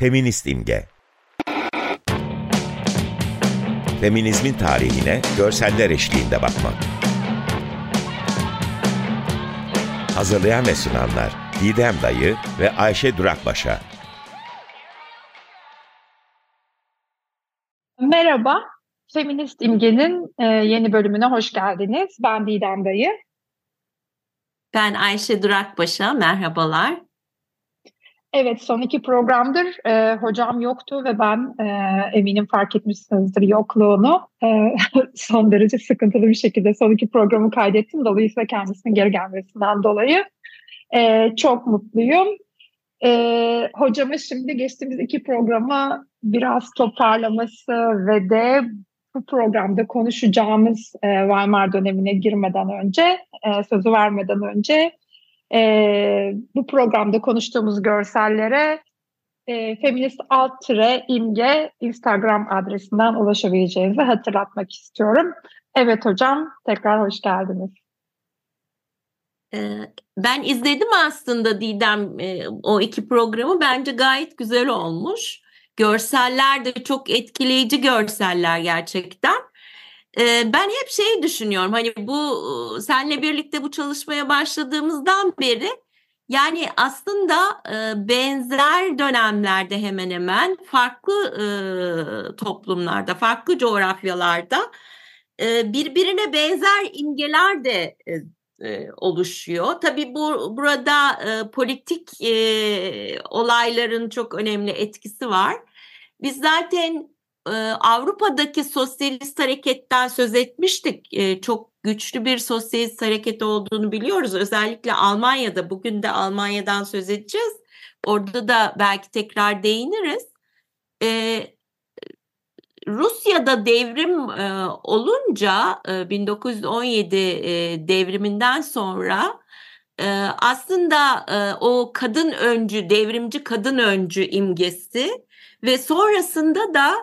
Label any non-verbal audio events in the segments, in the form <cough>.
Feminist imge. Feminizmin tarihine görseller eşliğinde bakmak. Hazırlayan ve sunanlar Didem Dayı ve Ayşe Durakbaşa. Merhaba, Feminist İmge'nin e, yeni bölümüne hoş geldiniz. Ben Didem Dayı. Ben Ayşe Durakbaşa, merhabalar. Evet, son iki programdır e, hocam yoktu ve ben e, eminim fark etmişsinizdir yokluğunu. E, <laughs> son derece sıkıntılı bir şekilde son iki programı kaydettim. Dolayısıyla kendisinin geri gelmesinden dolayı e, çok mutluyum. E, hocamın şimdi geçtiğimiz iki programı biraz toparlaması ve de bu programda konuşacağımız e, Weimar dönemine girmeden önce, e, sözü vermeden önce e, bu programda konuştuğumuz görsellere e, feminist alt tire imge Instagram adresinden ulaşabileceğinizi hatırlatmak istiyorum. Evet hocam tekrar hoş geldiniz. Ben izledim aslında Didem o iki programı bence gayet güzel olmuş. Görseller de çok etkileyici görseller gerçekten ben hep şeyi düşünüyorum hani bu senle birlikte bu çalışmaya başladığımızdan beri yani aslında benzer dönemlerde hemen hemen farklı toplumlarda, farklı coğrafyalarda birbirine benzer imgeler de oluşuyor. Tabii bu burada politik olayların çok önemli etkisi var. Biz zaten Avrupa'daki sosyalist hareketten söz etmiştik. Çok güçlü bir sosyalist hareket olduğunu biliyoruz. Özellikle Almanya'da, bugün de Almanya'dan söz edeceğiz. Orada da belki tekrar değiniriz. Rusya'da devrim olunca 1917 devriminden sonra aslında o kadın öncü, devrimci kadın öncü imgesi ve sonrasında da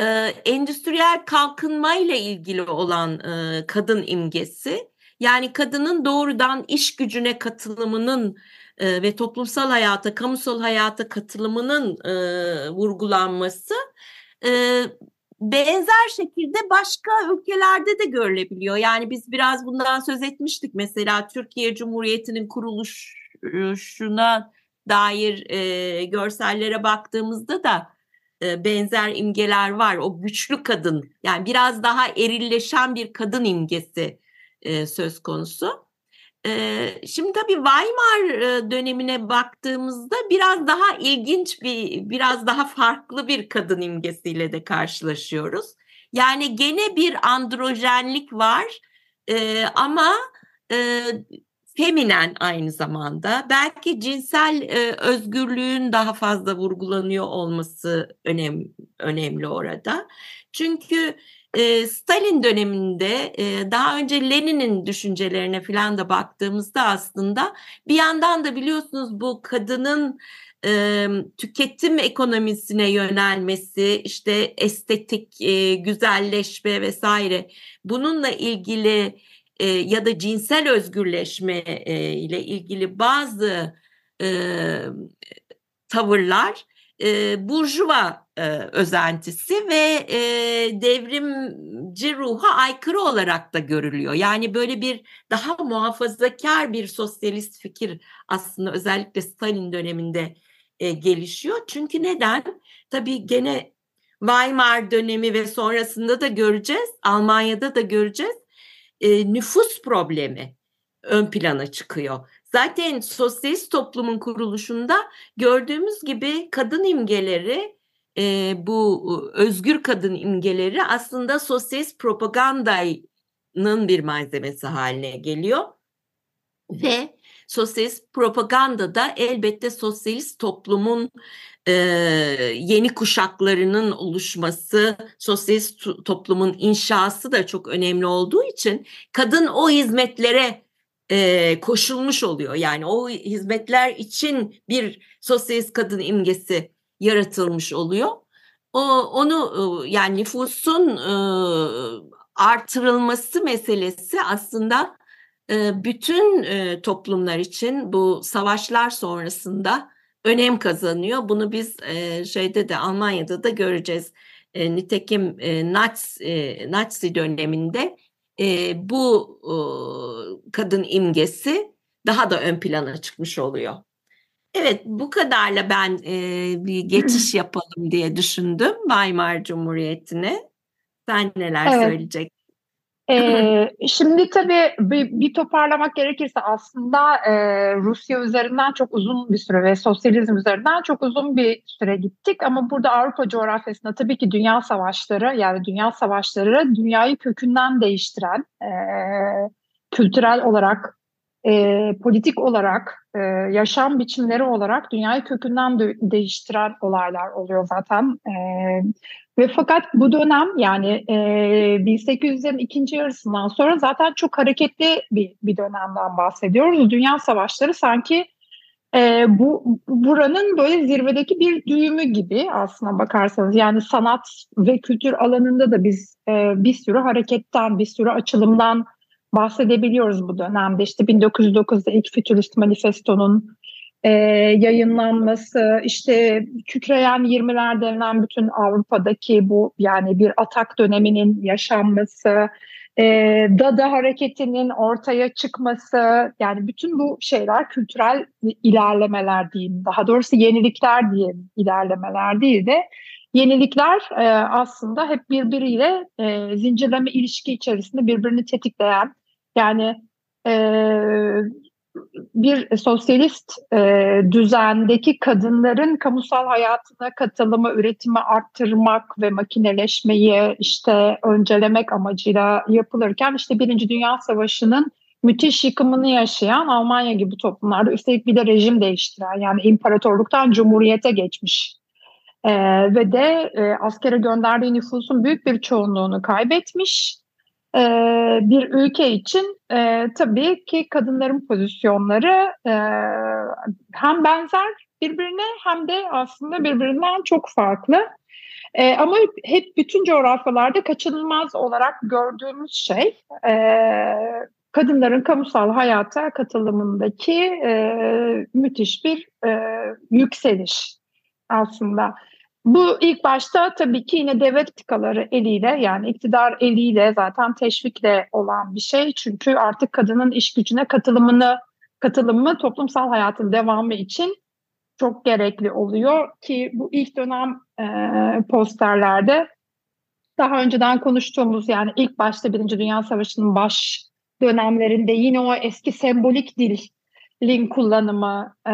e, endüstriyel kalkınmayla ilgili olan e, kadın imgesi yani kadının doğrudan iş gücüne katılımının e, ve toplumsal hayata, kamusal hayata katılımının e, vurgulanması e, benzer şekilde başka ülkelerde de görülebiliyor. Yani biz biraz bundan söz etmiştik. Mesela Türkiye Cumhuriyeti'nin kuruluşuna dair e, görsellere baktığımızda da benzer imgeler var. O güçlü kadın yani biraz daha erilleşen bir kadın imgesi söz konusu. Şimdi tabii Weimar dönemine baktığımızda biraz daha ilginç bir, biraz daha farklı bir kadın imgesiyle de karşılaşıyoruz. Yani gene bir androjenlik var ama feminen aynı zamanda. Belki cinsel e, özgürlüğün daha fazla vurgulanıyor olması önem, önemli orada. Çünkü e, Stalin döneminde e, daha önce Lenin'in düşüncelerine falan da baktığımızda aslında bir yandan da biliyorsunuz bu kadının e, tüketim ekonomisine yönelmesi, işte estetik, e, güzelleşme vesaire bununla ilgili e, ya da cinsel özgürleşme e, ile ilgili bazı e, tavırlar e, burjuva e, özentisi ve e, devrimci ruha aykırı olarak da görülüyor. Yani böyle bir daha muhafazakar bir sosyalist fikir aslında özellikle Stalin döneminde e, gelişiyor. Çünkü neden? Tabii gene Weimar dönemi ve sonrasında da göreceğiz, Almanya'da da göreceğiz e, nüfus problemi ön plana çıkıyor. Zaten sosyalist toplumun kuruluşunda gördüğümüz gibi kadın imgeleri e, bu özgür kadın imgeleri aslında sosyalist propagandanın bir malzemesi haline geliyor. Ve sosyalist propaganda da elbette sosyalist toplumun e, yeni kuşaklarının oluşması, sosyalist toplumun inşası da çok önemli olduğu için kadın o hizmetlere e, koşulmuş oluyor. Yani o hizmetler için bir sosyalist kadın imgesi yaratılmış oluyor. O onu yani nüfusun e, artırılması meselesi aslında bütün toplumlar için bu savaşlar sonrasında önem kazanıyor. Bunu biz e, şeyde de Almanya'da da göreceğiz. E, nitekim e, Nazi, e, Nazi döneminde e, bu e, kadın imgesi daha da ön plana çıkmış oluyor. Evet bu kadarla ben e, bir geçiş <clears throat> yapalım diye düşündüm Weimar Cumhuriyeti'ne. Sen neler evet. söyleyeceksin? Ee, şimdi tabii bir, bir toparlamak gerekirse aslında e, Rusya üzerinden çok uzun bir süre ve sosyalizm üzerinden çok uzun bir süre gittik ama burada Avrupa coğrafyasında tabii ki dünya savaşları yani dünya savaşları dünyayı kökünden değiştiren e, kültürel olarak e, politik olarak e, yaşam biçimleri olarak dünyayı kökünden de, değiştiren olaylar oluyor zaten. E, ve fakat bu dönem yani e, 1800'lerin ikinci yarısından sonra zaten çok hareketli bir, bir dönemden bahsediyoruz. Dünya savaşları sanki e, bu buranın böyle zirvedeki bir düğümü gibi aslına bakarsanız. Yani sanat ve kültür alanında da biz e, bir sürü hareketten, bir sürü açılımdan bahsedebiliyoruz bu dönemde. İşte 1909'da ilk Fütürist Manifesto'nun e, yayınlanması, işte kükreyen 20'ler denilen bütün Avrupa'daki bu yani bir atak döneminin yaşanması, e, Dada hareketinin ortaya çıkması, yani bütün bu şeyler kültürel ilerlemeler diyeyim, daha doğrusu yenilikler diyeyim, ilerlemeler değil de yenilikler e, aslında hep birbiriyle e, zincirleme ilişki içerisinde birbirini tetikleyen, yani e, bir sosyalist e, düzendeki kadınların kamusal hayatına katılımı, üretimi arttırmak ve makineleşmeyi işte öncelemek amacıyla yapılırken işte Birinci Dünya Savaşı'nın müthiş yıkımını yaşayan Almanya gibi toplumlarda üstelik bir de rejim değiştiren yani imparatorluktan cumhuriyete geçmiş e, ve de e, askere gönderdiği nüfusun büyük bir çoğunluğunu kaybetmiş e, bir ülke için e, tabii ki kadınların pozisyonları e, hem benzer birbirine hem de aslında birbirinden çok farklı. E, ama hep bütün coğrafyalarda kaçınılmaz olarak gördüğümüz şey e, kadınların kamusal hayata katılımındaki e, müthiş bir e, yükseliş aslında. Bu ilk başta tabii ki yine devlet politikaları eliyle yani iktidar eliyle zaten teşvikle olan bir şey. Çünkü artık kadının iş gücüne katılımını katılımı toplumsal hayatın devamı için çok gerekli oluyor ki bu ilk dönem e, posterlerde daha önceden konuştuğumuz yani ilk başta Birinci Dünya Savaşı'nın baş dönemlerinde yine o eski sembolik dilin kullanımı e,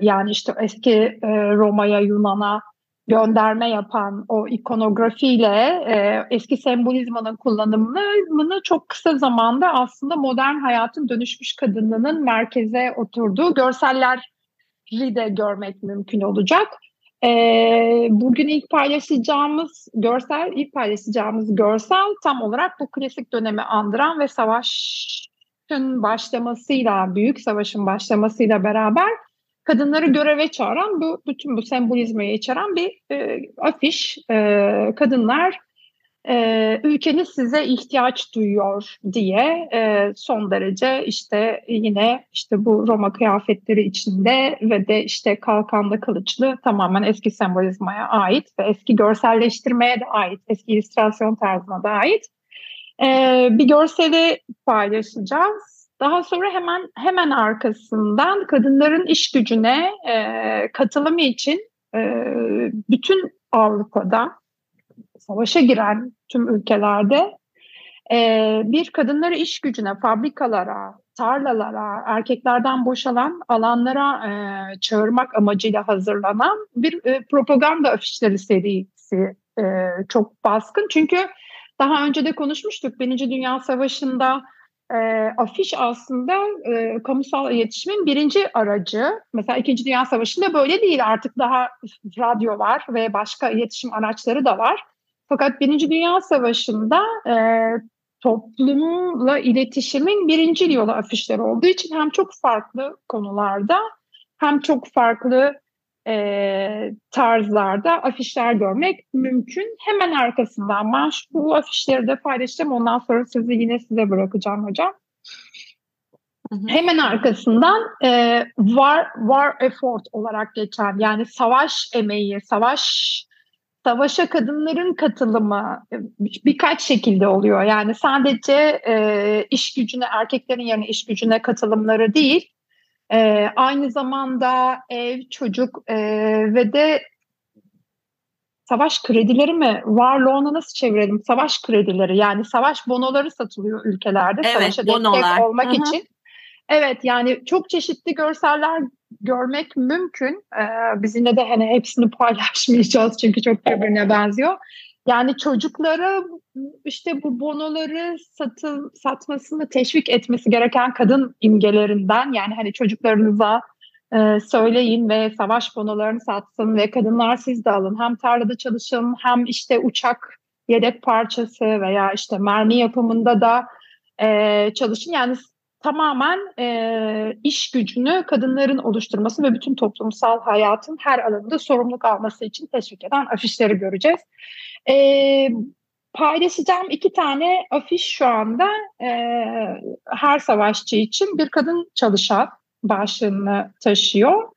yani işte eski e, Roma'ya, Yunan'a gönderme yapan o ikonografiyle e, eski sembolizmanın kullanımını çok kısa zamanda aslında modern hayatın dönüşmüş kadınlığının merkeze oturduğu görselleri de görmek mümkün olacak. E, bugün ilk paylaşacağımız görsel, ilk paylaşacağımız görsel tam olarak bu klasik dönemi andıran ve savaşın başlamasıyla, büyük savaşın başlamasıyla beraber kadınları göreve çağıran bu bütün bu sembolizmayı içeren bir e, afiş. E, kadınlar e, ülkeniz size ihtiyaç duyuyor diye e, son derece işte yine işte bu Roma kıyafetleri içinde ve de işte kalkanlı kılıçlı tamamen eski sembolizmaya ait ve eski görselleştirmeye de ait, eski illüstrasyon tarzına da ait e, bir görseli paylaşacağız. Daha sonra hemen hemen arkasından kadınların iş gücüne e, katılımı için e, bütün Avrupa'da savaşa giren tüm ülkelerde e, bir kadınları iş gücüne, fabrikalara, tarlalara, erkeklerden boşalan alanlara e, çağırmak amacıyla hazırlanan bir e, propaganda afişleri serisi e, çok baskın. Çünkü daha önce de konuşmuştuk. Birinci Dünya Savaşı'nda e, afiş aslında e, kamusal iletişimin birinci aracı. Mesela İkinci Dünya Savaşı'nda böyle değil artık daha radyo var ve başka iletişim araçları da var. Fakat Birinci Dünya Savaşı'nda e, toplumla iletişimin birinci yolu afişler olduğu için hem çok farklı konularda hem çok farklı e, tarzlarda afişler görmek mümkün. Hemen arkasından ben şu, afişleri de paylaşacağım. Ondan sonra sizi yine size bırakacağım hocam. Hemen arkasından e, war war effort olarak geçen yani savaş emeği, savaş savaşa kadınların katılımı birkaç şekilde oluyor. Yani sadece e, iş gücüne erkeklerin yerine iş gücüne katılımları değil, e, aynı zamanda ev, çocuk e, ve de savaş kredileri mi? Varlığına nasıl çevirelim? Savaş kredileri yani savaş bonoları satılıyor ülkelerde evet, savaşa bonolar. destek olmak Hı-hı. için. Evet yani çok çeşitli görseller görmek mümkün. Ee, biz yine de hani hepsini paylaşmayacağız çünkü çok birbirine benziyor. Yani çocuklara işte bu bonoları satın, satmasını teşvik etmesi gereken kadın imgelerinden yani hani çocuklarınıza e, söyleyin ve savaş bonolarını satsın ve kadınlar siz de alın. Hem tarlada çalışın hem işte uçak yedek parçası veya işte mermi yapımında da e, çalışın. Yani tamamen e, iş gücünü kadınların oluşturması ve bütün toplumsal hayatın her alanında sorumluluk alması için teşvik eden afişleri göreceğiz. E, paylaşacağım iki tane afiş şu anda e, her savaşçı için bir kadın çalışan başlığını taşıyor.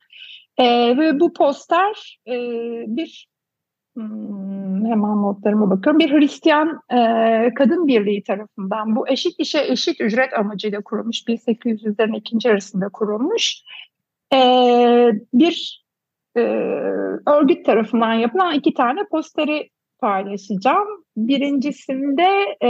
E, ve bu poster e, bir Hmm, hemen notlarıma bakıyorum. Bir Hristiyan e, kadın birliği tarafından bu eşit işe eşit ücret amacıyla kurulmuş 1800'lerin ikinci arasında kurulmuş e, bir e, örgüt tarafından yapılan iki tane posteri paylaşacağım. Birincisinde e,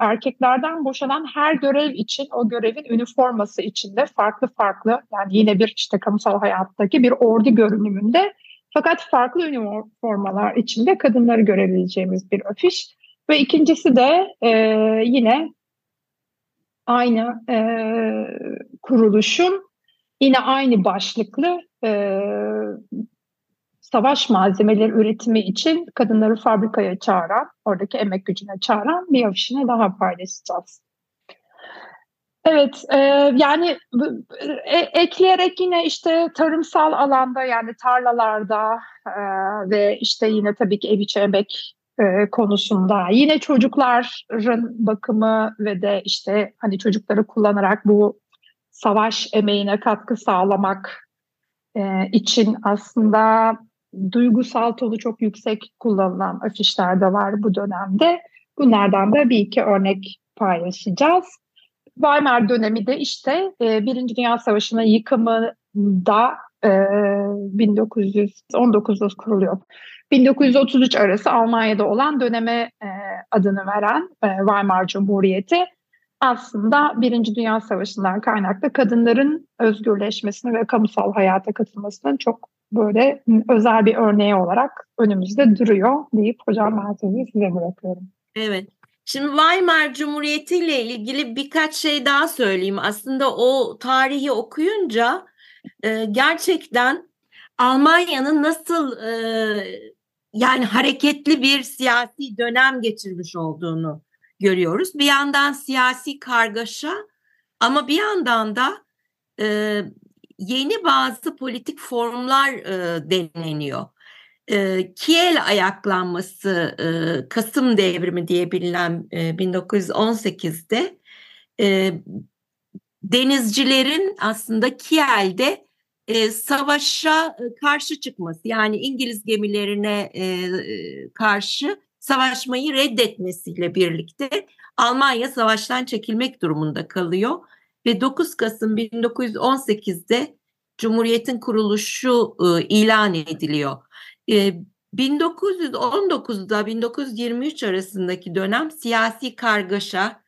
erkeklerden boşanan her görev için o görevin üniforması içinde farklı farklı yani yine bir işte kamusal hayattaki bir ordu görünümünde fakat farklı üniformalar içinde kadınları görebileceğimiz bir afiş. Ve ikincisi de e, yine aynı e, kuruluşun yine aynı başlıklı e, savaş malzemeleri üretimi için kadınları fabrikaya çağıran, oradaki emek gücüne çağıran bir afişine daha paylaşacağız. Evet, e, yani e, ekleyerek yine işte tarımsal alanda yani tarlalarda e, ve işte yine tabii ki ev içi emek e, konusunda yine çocukların bakımı ve de işte hani çocukları kullanarak bu savaş emeğine katkı sağlamak e, için aslında duygusal tonu çok yüksek kullanılan afişler de var bu dönemde. Bunlardan da bir iki örnek paylaşacağız. Weimar dönemi de işte e, Birinci Dünya Savaşı'nın yıkımında e, 1919'da kuruluyor. 1933 arası Almanya'da olan döneme e, adını veren e, Weimar Cumhuriyeti aslında Birinci Dünya Savaşı'ndan kaynaklı kadınların özgürleşmesini ve kamusal hayata katılmasının çok böyle özel bir örneği olarak önümüzde duruyor deyip hocam ben size bırakıyorum. Evet. Şimdi Weimar Cumhuriyeti ile ilgili birkaç şey daha söyleyeyim. Aslında o tarihi okuyunca e, gerçekten Almanya'nın nasıl e, yani hareketli bir siyasi dönem geçirmiş olduğunu görüyoruz. Bir yandan siyasi kargaşa ama bir yandan da e, yeni bazı politik formlar e, deneniyor. E, Kiel ayaklanması e, Kasım devrimi diye bilinen e, 1918'de e, denizcilerin aslında Kiel'de e, savaşa karşı çıkması yani İngiliz gemilerine e, karşı savaşmayı reddetmesiyle birlikte Almanya savaştan çekilmek durumunda kalıyor ve 9 Kasım 1918'de Cumhuriyet'in kuruluşu e, ilan ediliyor. 1919'da 1923 arasındaki dönem siyasi kargaşa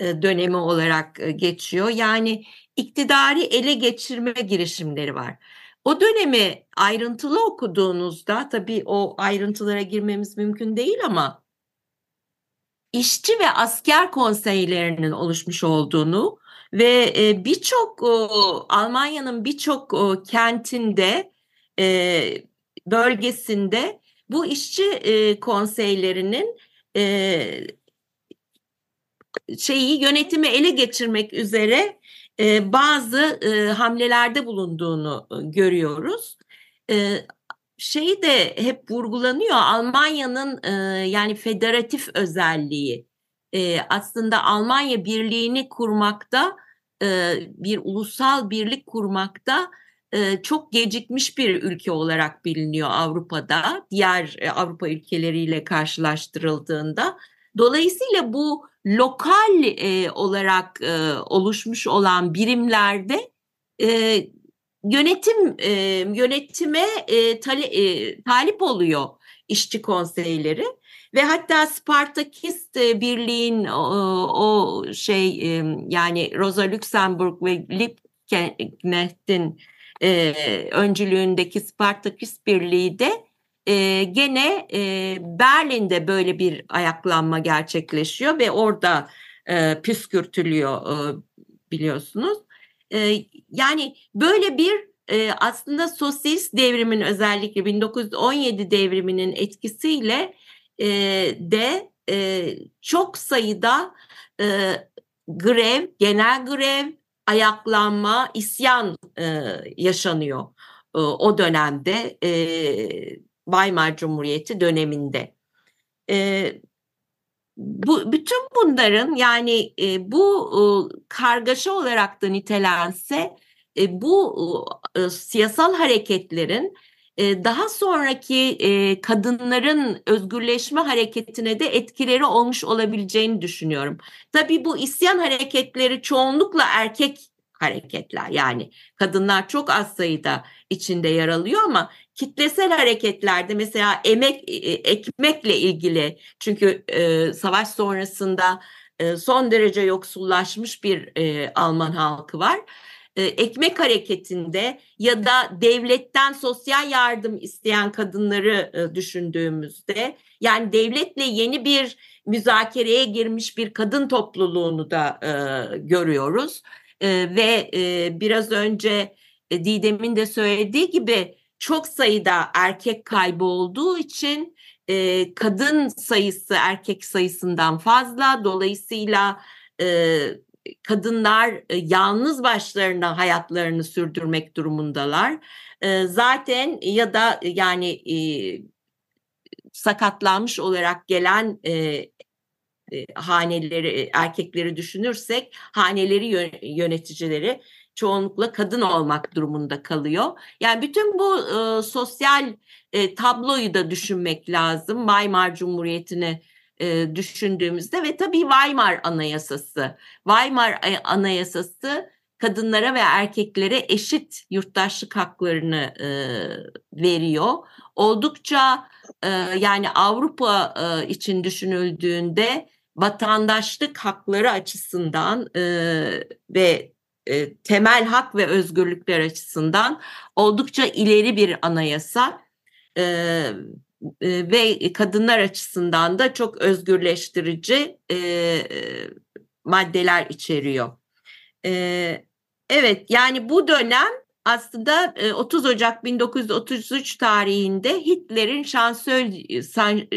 dönemi olarak geçiyor. Yani iktidarı ele geçirme girişimleri var. O dönemi ayrıntılı okuduğunuzda tabii o ayrıntılara girmemiz mümkün değil ama işçi ve asker konseylerinin oluşmuş olduğunu ve birçok Almanya'nın birçok kentinde bölgesinde bu işçi e, konseylerinin e, şeyi yönetimi ele geçirmek üzere e, bazı e, hamlelerde bulunduğunu e, görüyoruz. E, şey de hep vurgulanıyor Almanya'nın e, yani federatif özelliği e, aslında Almanya birliğini kurmakta e, bir ulusal birlik kurmakta e, çok gecikmiş bir ülke olarak biliniyor Avrupa'da diğer e, Avrupa ülkeleriyle karşılaştırıldığında. Dolayısıyla bu lokal e, olarak e, oluşmuş olan birimlerde e, yönetim e, yönetime e, tali, e, talip oluyor işçi konseyleri ve hatta Spartakist Birliğin o, o şey yani Rosa Luxemburg ve Liebknecht'in e, öncülüğündeki Spartakist Birliği de e, gene e, Berlin'de böyle bir ayaklanma gerçekleşiyor ve orada e, püskürtülüyor e, biliyorsunuz. E, yani böyle bir e, aslında sosyalist devrimin özellikle 1917 devriminin etkisiyle e, de e, çok sayıda e, grev, genel grev, ayaklanma, isyan e, yaşanıyor e, o dönemde e, Weimar Cumhuriyeti döneminde. E, bu bütün bunların yani e, bu e, kargaşa olarak da nitelense e, bu e, siyasal hareketlerin daha sonraki e, kadınların özgürleşme hareketine de etkileri olmuş olabileceğini düşünüyorum. Tabii bu isyan hareketleri çoğunlukla erkek hareketler yani kadınlar çok az sayıda içinde yer alıyor ama kitlesel hareketlerde mesela emek e, ekmekle ilgili çünkü e, savaş sonrasında e, son derece yoksullaşmış bir e, Alman halkı var e, ekmek hareketinde ya da devletten sosyal yardım isteyen kadınları e, düşündüğümüzde yani devletle yeni bir müzakereye girmiş bir kadın topluluğunu da e, görüyoruz. E, ve e, biraz önce e, Didem'in de söylediği gibi çok sayıda erkek kaybı olduğu için e, kadın sayısı erkek sayısından fazla. Dolayısıyla e, kadınlar e, yalnız başlarına hayatlarını sürdürmek durumundalar. E, zaten ya da yani e, sakatlanmış olarak gelen haneleri erkekleri düşünürsek haneleri yöneticileri çoğunlukla kadın olmak durumunda kalıyor. Yani bütün bu e, sosyal e, tabloyu da düşünmek lazım. Weimar Cumhuriyeti'ni e, düşündüğümüzde ve tabii Weimar Anayasası. Weimar Anayasası kadınlara ve erkeklere eşit yurttaşlık haklarını e, veriyor. Oldukça e, yani Avrupa e, için düşünüldüğünde vatandaşlık hakları açısından e, ve e, temel hak ve özgürlükler açısından oldukça ileri bir anayasa. E, ve kadınlar açısından da çok özgürleştirici e, maddeler içeriyor. E, evet yani bu dönem aslında 30 Ocak 1933 tarihinde Hitler'in şansölye,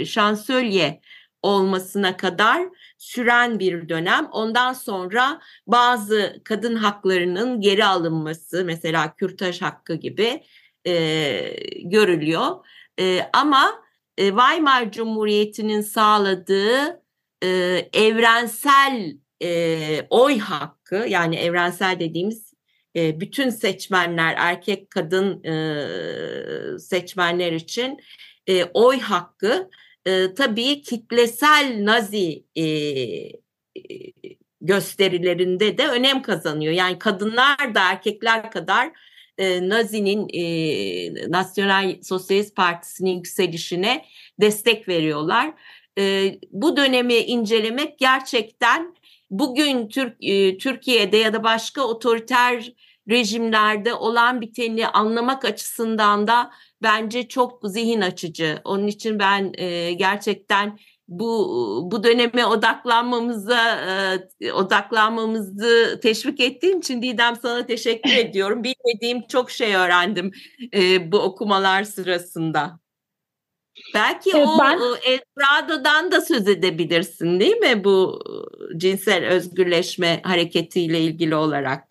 şansölye olmasına kadar süren bir dönem. Ondan sonra bazı kadın haklarının geri alınması mesela kürtaj hakkı gibi e, görülüyor. E, ama e, Weimar Cumhuriyeti'nin sağladığı e, evrensel e, oy hakkı yani evrensel dediğimiz e, bütün seçmenler erkek kadın e, seçmenler için e, oy hakkı e, tabii kitlesel nazi e, gösterilerinde de önem kazanıyor. Yani kadınlar da erkekler kadar e, Nazi'nin e, Nasyonel Sosyalist Partisi'nin yükselişine destek veriyorlar. E, bu dönemi incelemek gerçekten bugün Türk e, Türkiye'de ya da başka otoriter rejimlerde olan biteni anlamak açısından da bence çok zihin açıcı. Onun için ben e, gerçekten bu bu döneme odaklanmamıza e, odaklanmamızı teşvik ettiğin için Didem sana teşekkür <laughs> ediyorum. Bilmediğim çok şey öğrendim e, bu okumalar sırasında. Belki evet, o ben... El da söz edebilirsin değil mi bu cinsel özgürleşme hareketiyle ilgili olarak?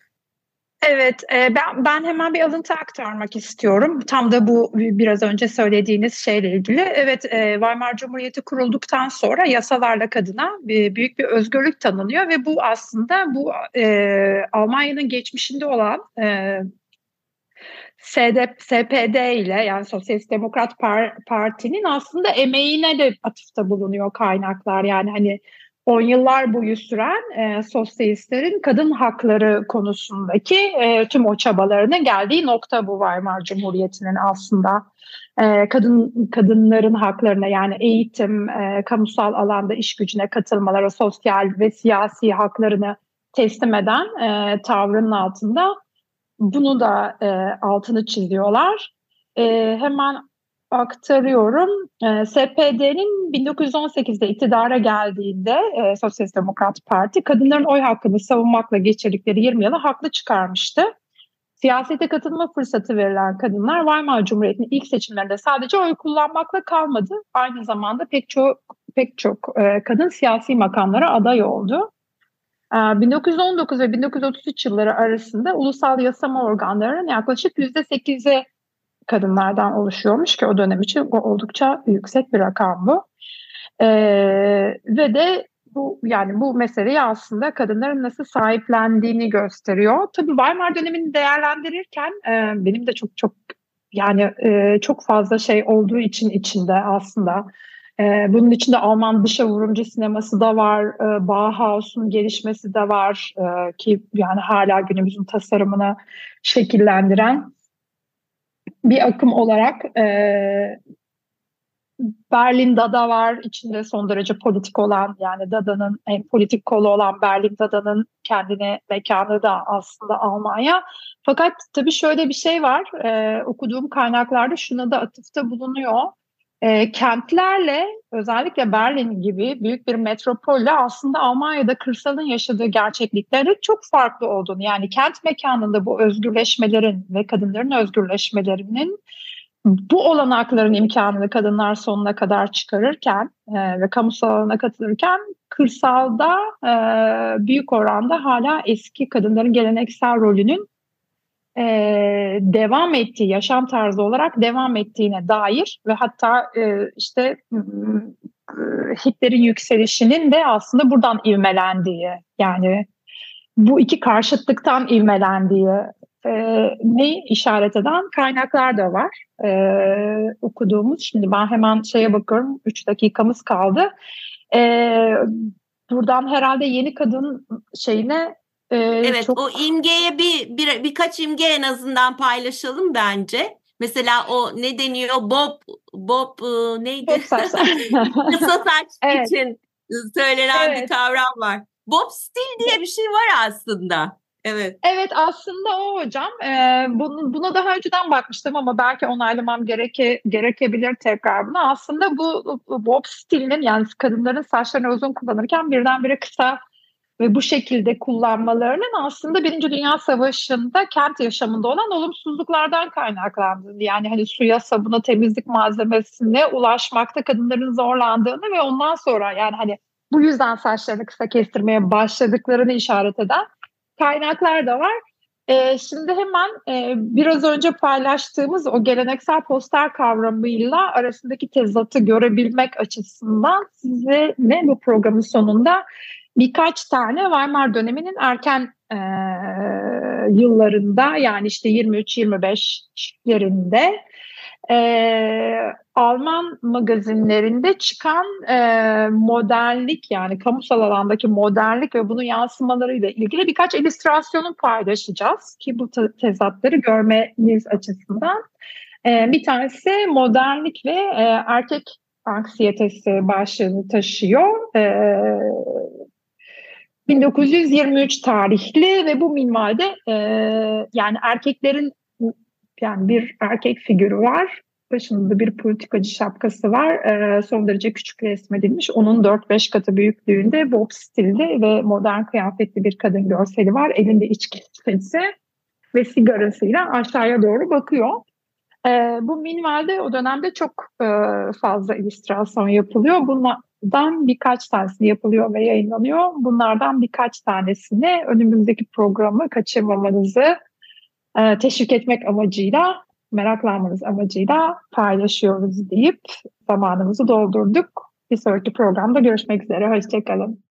Evet, e, ben ben hemen bir alıntı aktarmak istiyorum. Tam da bu biraz önce söylediğiniz şeyle ilgili. Evet, e, Weimar Cumhuriyeti kurulduktan sonra yasalarla kadına büyük bir özgürlük tanınıyor ve bu aslında bu e, Almanya'nın geçmişinde olan e, SPD ile yani Sosyalist Demokrat Parti'nin aslında emeğine de atıfta bulunuyor kaynaklar. Yani hani on yıllar boyu süren e, sosyalistlerin kadın hakları konusundaki e, tüm o çabalarının geldiği nokta bu Weimar Cumhuriyeti'nin aslında e, kadın kadınların haklarına yani eğitim, e, kamusal alanda iş gücüne katılmaları, sosyal ve siyasi haklarını teslim eden e, tavrının altında bunu da e, altını çiziyorlar. E, hemen aktarıyorum. E, SPD'nin 1918'de iktidara geldiğinde e, Sosyalist Demokrat Parti kadınların oy hakkını savunmakla geçirdikleri 20 yılı haklı çıkarmıştı. Siyasete katılma fırsatı verilen kadınlar Weimar Cumhuriyeti'nin ilk seçimlerinde sadece oy kullanmakla kalmadı. Aynı zamanda pek çok pek çok e, kadın siyasi makamlara aday oldu. 1919 ve 1933 yılları arasında ulusal yasama organlarının yaklaşık %8'e kadınlardan oluşuyormuş ki o dönem için oldukça yüksek bir rakam bu. Ee, ve de bu yani bu meseleyi aslında kadınların nasıl sahiplendiğini gösteriyor. Tabii Weimar dönemini değerlendirirken e, benim de çok çok yani e, çok fazla şey olduğu için içinde aslında. E, bunun içinde Alman dışa vurumcu sineması da var, e, Bauhaus'un gelişmesi de var e, ki yani hala günümüzün tasarımını şekillendiren bir akım olarak e, Berlin Dada var. içinde son derece politik olan yani Dada'nın en politik kolu olan Berlin Dada'nın kendine mekanı da aslında Almanya. Fakat tabii şöyle bir şey var. E, okuduğum kaynaklarda şuna da atıfta bulunuyor e, kentlerle özellikle Berlin gibi büyük bir metropolle aslında Almanya'da kırsalın yaşadığı gerçeklikleri çok farklı olduğunu yani kent mekanında bu özgürleşmelerin ve kadınların özgürleşmelerinin bu olanakların imkanını kadınlar sonuna kadar çıkarırken e, ve kamusal alana katılırken kırsalda e, büyük oranda hala eski kadınların geleneksel rolünün e, devam ettiği, yaşam tarzı olarak devam ettiğine dair ve hatta e, işte e, Hitler'in yükselişinin de aslında buradan ivmelendiği yani bu iki karşıtlıktan ivmelendiği e, ne işaret eden kaynaklar da var e, okuduğumuz. Şimdi ben hemen şeye bakıyorum. Üç dakikamız kaldı. E, buradan herhalde yeni kadın şeyine ee, evet çok... o imgeye bir, bir birkaç imge en azından paylaşalım bence. Mesela o ne deniyor Bob Bob e, neydi? Bob. <laughs> Kısa saç <laughs> evet. için söylenen evet. bir kavram var. Bob stil diye bir şey var aslında. Evet. Evet aslında o hocam. Ee, bunu, buna daha önceden bakmıştım ama belki onaylamam gereke, gerekebilir tekrar buna. Aslında bu, bu bob stilinin yani kadınların saçlarını uzun kullanırken birdenbire kısa ve bu şekilde kullanmalarının aslında Birinci Dünya Savaşı'nda kent yaşamında olan olumsuzluklardan kaynaklandığını yani hani suya, sabuna, temizlik malzemesine ulaşmakta kadınların zorlandığını ve ondan sonra yani hani bu yüzden saçlarını kısa kestirmeye başladıklarını işaret eden kaynaklar da var. Ee, şimdi hemen e, biraz önce paylaştığımız o geleneksel poster kavramıyla arasındaki tezatı görebilmek açısından size ne bu programın sonunda birkaç tane Weimar döneminin erken e, yıllarında yani işte 23-25'lerinde e, Alman magazinlerinde çıkan e, modernlik yani kamusal alandaki modernlik ve bunun yansımalarıyla ilgili birkaç illüstrasyonu paylaşacağız ki bu tezatları görmeniz açısından. E, bir tanesi modernlik ve e, erkek anksiyetesi başlığını taşıyor. E, 1923 tarihli ve bu minvalde e, yani erkeklerin yani bir erkek figürü var. Başında bir politikacı şapkası var. E, son derece küçük resmedilmiş. Onun 4-5 katı büyüklüğünde bob stilli ve modern kıyafetli bir kadın görseli var. Elinde içki şişesi ve sigarasıyla aşağıya doğru bakıyor. E, bu minvalde o dönemde çok e, fazla illüstrasyon yapılıyor. Bunlar, dan birkaç tanesi yapılıyor ve yayınlanıyor. Bunlardan birkaç tanesini önümüzdeki programı kaçırmamanızı e, teşvik etmek amacıyla, meraklanmanız amacıyla paylaşıyoruz deyip zamanımızı doldurduk. Bir sonraki programda görüşmek üzere. Hoşçakalın.